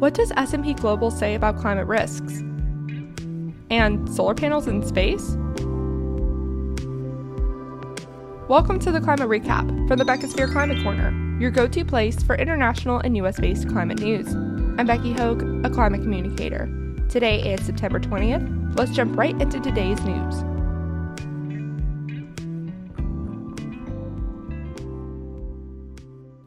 What does S&P Global say about climate risks? And solar panels in space? Welcome to the Climate Recap from the Beckisphere Climate Corner, your go to place for international and US based climate news. I'm Becky Hogue, a climate communicator. Today is September 20th. Let's jump right into today's news.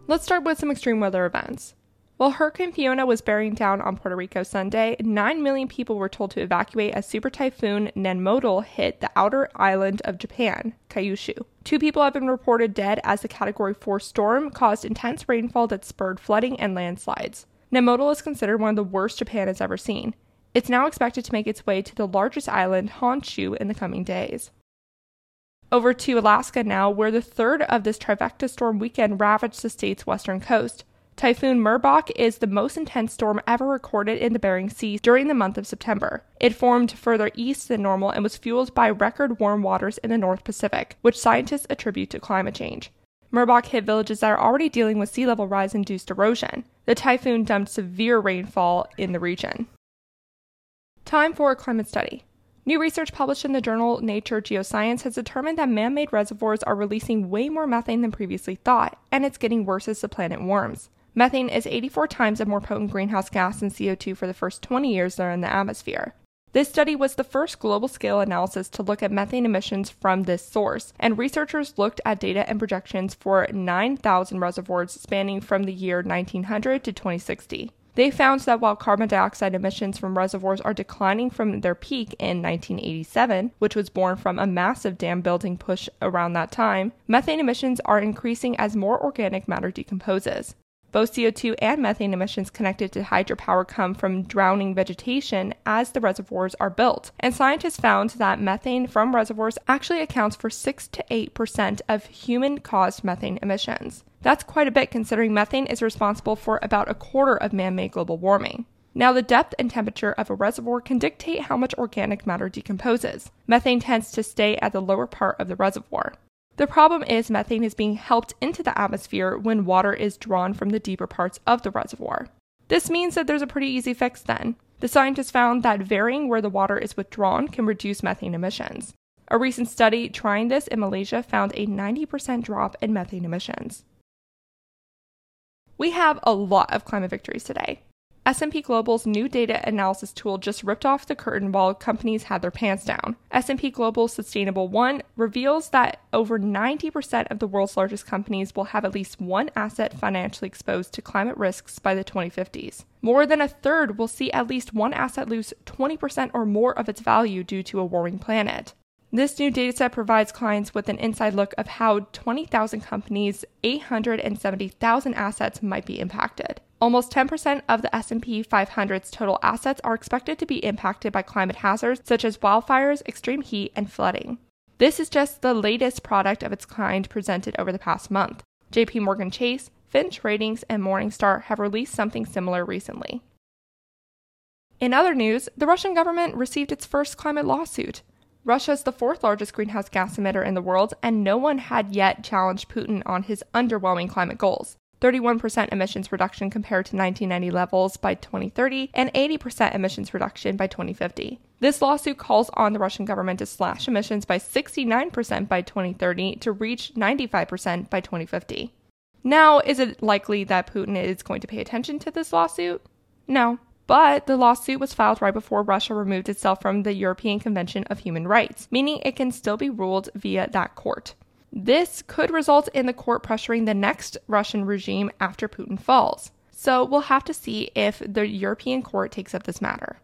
Let's start with some extreme weather events. While Hurricane Fiona was bearing down on Puerto Rico Sunday, 9 million people were told to evacuate as super typhoon Nanmadol hit the outer island of Japan, Kyushu. Two people have been reported dead as the Category 4 storm caused intense rainfall that spurred flooding and landslides. Nanmadol is considered one of the worst Japan has ever seen. It's now expected to make its way to the largest island, Honshu, in the coming days. Over to Alaska now, where the third of this trifecta storm weekend ravaged the state's western coast. Typhoon Merbok is the most intense storm ever recorded in the Bering Sea during the month of September. It formed further east than normal and was fueled by record warm waters in the North Pacific, which scientists attribute to climate change. Merbok hit villages that are already dealing with sea level rise induced erosion. The typhoon dumped severe rainfall in the region. Time for a climate study. New research published in the journal Nature Geoscience has determined that man made reservoirs are releasing way more methane than previously thought, and it's getting worse as the planet warms. Methane is 84 times a more potent greenhouse gas than CO2 for the first 20 years they're in the atmosphere. This study was the first global scale analysis to look at methane emissions from this source, and researchers looked at data and projections for 9,000 reservoirs spanning from the year 1900 to 2060. They found that while carbon dioxide emissions from reservoirs are declining from their peak in 1987, which was born from a massive dam building push around that time, methane emissions are increasing as more organic matter decomposes. Both CO2 and methane emissions connected to hydropower come from drowning vegetation as the reservoirs are built. And scientists found that methane from reservoirs actually accounts for 6 to 8% of human caused methane emissions. That's quite a bit considering methane is responsible for about a quarter of man made global warming. Now, the depth and temperature of a reservoir can dictate how much organic matter decomposes. Methane tends to stay at the lower part of the reservoir. The problem is methane is being helped into the atmosphere when water is drawn from the deeper parts of the reservoir. This means that there's a pretty easy fix then. The scientists found that varying where the water is withdrawn can reduce methane emissions. A recent study trying this in Malaysia found a 90% drop in methane emissions. We have a lot of climate victories today. S&P Global's new data analysis tool just ripped off the curtain while companies had their pants down. S&P Global Sustainable 1 reveals that over 90% of the world's largest companies will have at least one asset financially exposed to climate risks by the 2050s. More than a third will see at least one asset lose 20% or more of its value due to a warming planet. This new dataset provides clients with an inside look of how 20,000 companies' 870,000 assets might be impacted. Almost 10% of the S&P 500's total assets are expected to be impacted by climate hazards such as wildfires, extreme heat, and flooding. This is just the latest product of its kind presented over the past month. JP Morgan Chase, Fitch Ratings, and Morningstar have released something similar recently. In other news, the Russian government received its first climate lawsuit. Russia is the fourth largest greenhouse gas emitter in the world, and no one had yet challenged Putin on his underwhelming climate goals. 31% emissions reduction compared to 1990 levels by 2030, and 80% emissions reduction by 2050. This lawsuit calls on the Russian government to slash emissions by 69% by 2030 to reach 95% by 2050. Now, is it likely that Putin is going to pay attention to this lawsuit? No. But the lawsuit was filed right before Russia removed itself from the European Convention of Human Rights, meaning it can still be ruled via that court. This could result in the court pressuring the next Russian regime after Putin falls. So we'll have to see if the European court takes up this matter.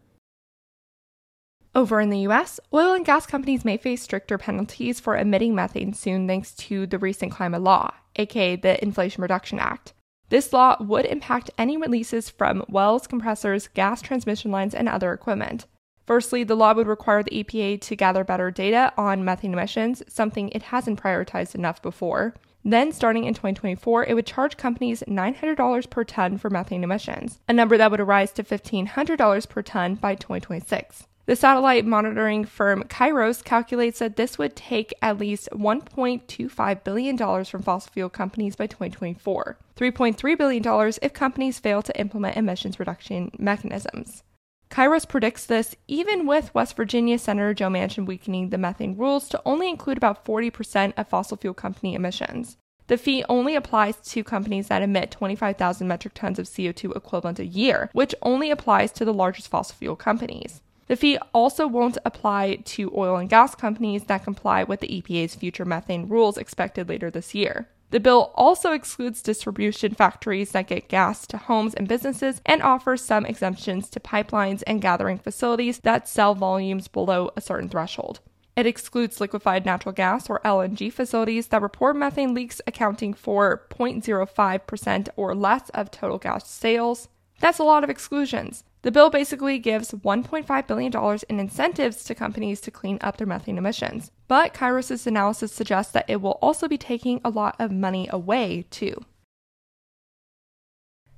Over in the US, oil and gas companies may face stricter penalties for emitting methane soon thanks to the recent climate law, aka the Inflation Reduction Act. This law would impact any releases from wells, compressors, gas transmission lines, and other equipment. Firstly, the law would require the EPA to gather better data on methane emissions, something it hasn't prioritized enough before. Then, starting in 2024, it would charge companies $900 per ton for methane emissions, a number that would rise to $1,500 per ton by 2026. The satellite monitoring firm Kairos calculates that this would take at least $1.25 billion from fossil fuel companies by 2024, $3.3 billion if companies fail to implement emissions reduction mechanisms. Kairos predicts this even with West Virginia Senator Joe Manchin weakening the methane rules to only include about 40% of fossil fuel company emissions. The fee only applies to companies that emit 25,000 metric tons of CO2 equivalent a year, which only applies to the largest fossil fuel companies. The fee also won't apply to oil and gas companies that comply with the EPA's future methane rules expected later this year. The bill also excludes distribution factories that get gas to homes and businesses and offers some exemptions to pipelines and gathering facilities that sell volumes below a certain threshold. It excludes liquefied natural gas or LNG facilities that report methane leaks accounting for 0.05% or less of total gas sales. That's a lot of exclusions. The bill basically gives $1.5 billion in incentives to companies to clean up their methane emissions. But Kairos' analysis suggests that it will also be taking a lot of money away, too.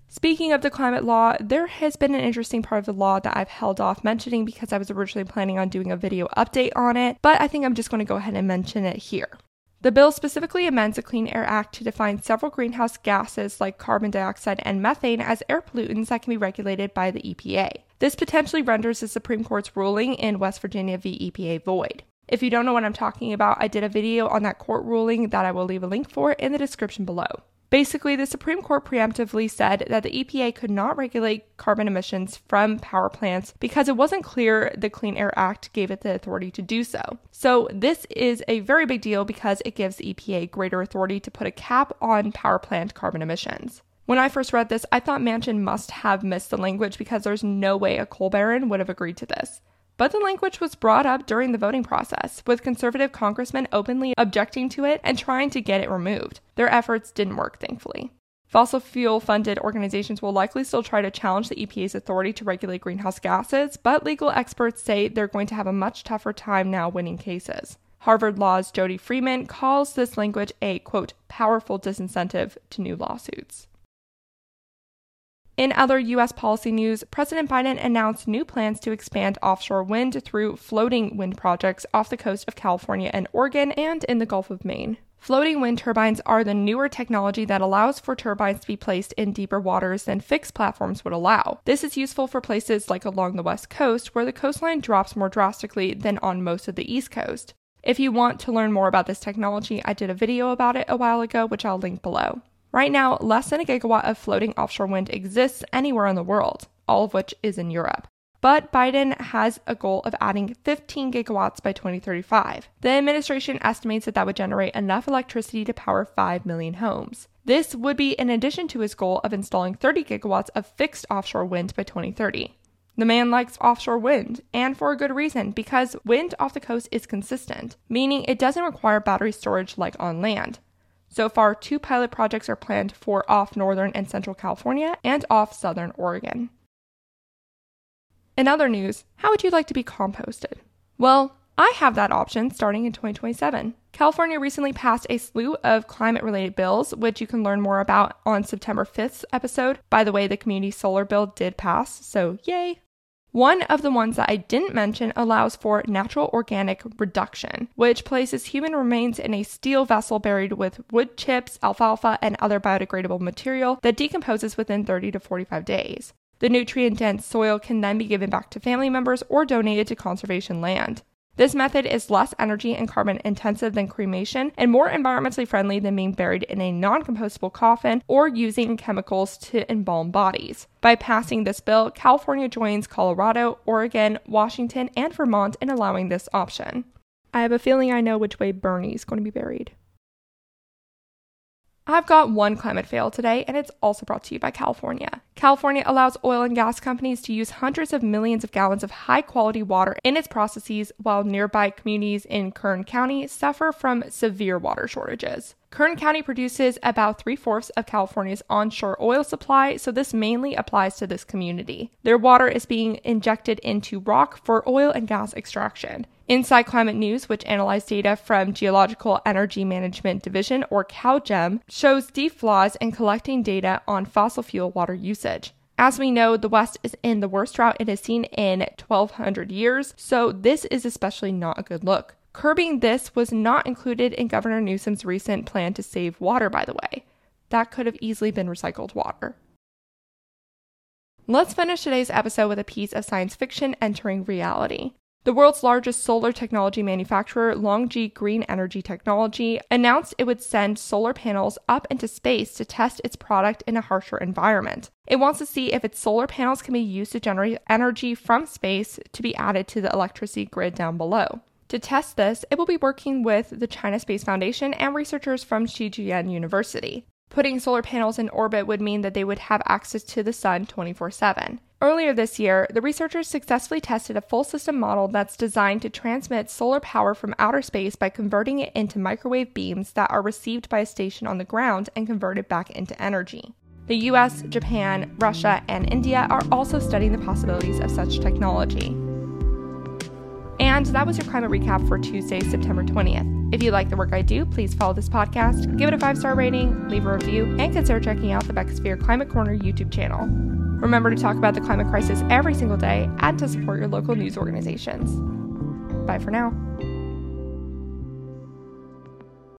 Speaking of the climate law, there has been an interesting part of the law that I've held off mentioning because I was originally planning on doing a video update on it, but I think I'm just going to go ahead and mention it here. The bill specifically amends the Clean Air Act to define several greenhouse gases like carbon dioxide and methane as air pollutants that can be regulated by the EPA. This potentially renders the Supreme Court's ruling in West Virginia v. EPA void. If you don't know what I'm talking about, I did a video on that court ruling that I will leave a link for in the description below. Basically, the Supreme Court preemptively said that the EPA could not regulate carbon emissions from power plants because it wasn't clear the Clean Air Act gave it the authority to do so. So, this is a very big deal because it gives the EPA greater authority to put a cap on power plant carbon emissions. When I first read this, I thought Manchin must have missed the language because there's no way a coal baron would have agreed to this. But the language was brought up during the voting process, with conservative congressmen openly objecting to it and trying to get it removed. Their efforts didn't work, thankfully. Fossil fuel funded organizations will likely still try to challenge the EPA's authority to regulate greenhouse gases, but legal experts say they're going to have a much tougher time now winning cases. Harvard Law's Jody Freeman calls this language a, quote, powerful disincentive to new lawsuits. In other U.S. policy news, President Biden announced new plans to expand offshore wind through floating wind projects off the coast of California and Oregon and in the Gulf of Maine. Floating wind turbines are the newer technology that allows for turbines to be placed in deeper waters than fixed platforms would allow. This is useful for places like along the west coast where the coastline drops more drastically than on most of the east coast. If you want to learn more about this technology, I did a video about it a while ago, which I'll link below. Right now, less than a gigawatt of floating offshore wind exists anywhere in the world, all of which is in Europe. But Biden has a goal of adding 15 gigawatts by 2035. The administration estimates that that would generate enough electricity to power 5 million homes. This would be in addition to his goal of installing 30 gigawatts of fixed offshore wind by 2030. The man likes offshore wind, and for a good reason, because wind off the coast is consistent, meaning it doesn't require battery storage like on land. So far, two pilot projects are planned for off northern and central California and off southern Oregon. In other news, how would you like to be composted? Well, I have that option starting in 2027. California recently passed a slew of climate related bills, which you can learn more about on September 5th's episode. By the way, the community solar bill did pass, so yay! One of the ones that I didn't mention allows for natural organic reduction, which places human remains in a steel vessel buried with wood chips, alfalfa, and other biodegradable material that decomposes within 30 to 45 days. The nutrient dense soil can then be given back to family members or donated to conservation land. This method is less energy and carbon intensive than cremation and more environmentally friendly than being buried in a non compostable coffin or using chemicals to embalm bodies. By passing this bill, California joins Colorado, Oregon, Washington, and Vermont in allowing this option. I have a feeling I know which way Bernie's going to be buried. I've got one climate fail today, and it's also brought to you by California. California allows oil and gas companies to use hundreds of millions of gallons of high quality water in its processes, while nearby communities in Kern County suffer from severe water shortages. Kern County produces about three fourths of California's onshore oil supply, so this mainly applies to this community. Their water is being injected into rock for oil and gas extraction. Inside Climate News, which analyzed data from Geological Energy Management Division, or CalGEM, shows deep flaws in collecting data on fossil fuel water usage. As we know, the West is in the worst drought it has seen in 1200 years, so this is especially not a good look. Curbing this was not included in Governor Newsom's recent plan to save water, by the way. That could have easily been recycled water. Let's finish today's episode with a piece of science fiction entering reality. The world's largest solar technology manufacturer, LONGi Green Energy Technology, announced it would send solar panels up into space to test its product in a harsher environment. It wants to see if its solar panels can be used to generate energy from space to be added to the electricity grid down below. To test this, it will be working with the China Space Foundation and researchers from Xidian University. Putting solar panels in orbit would mean that they would have access to the sun 24 7. Earlier this year, the researchers successfully tested a full system model that's designed to transmit solar power from outer space by converting it into microwave beams that are received by a station on the ground and converted back into energy. The US, Japan, Russia, and India are also studying the possibilities of such technology. And that was your climate recap for Tuesday, September 20th. If you like the work I do, please follow this podcast, give it a five star rating, leave a review, and consider checking out the Beckisphere Climate Corner YouTube channel. Remember to talk about the climate crisis every single day and to support your local news organizations. Bye for now.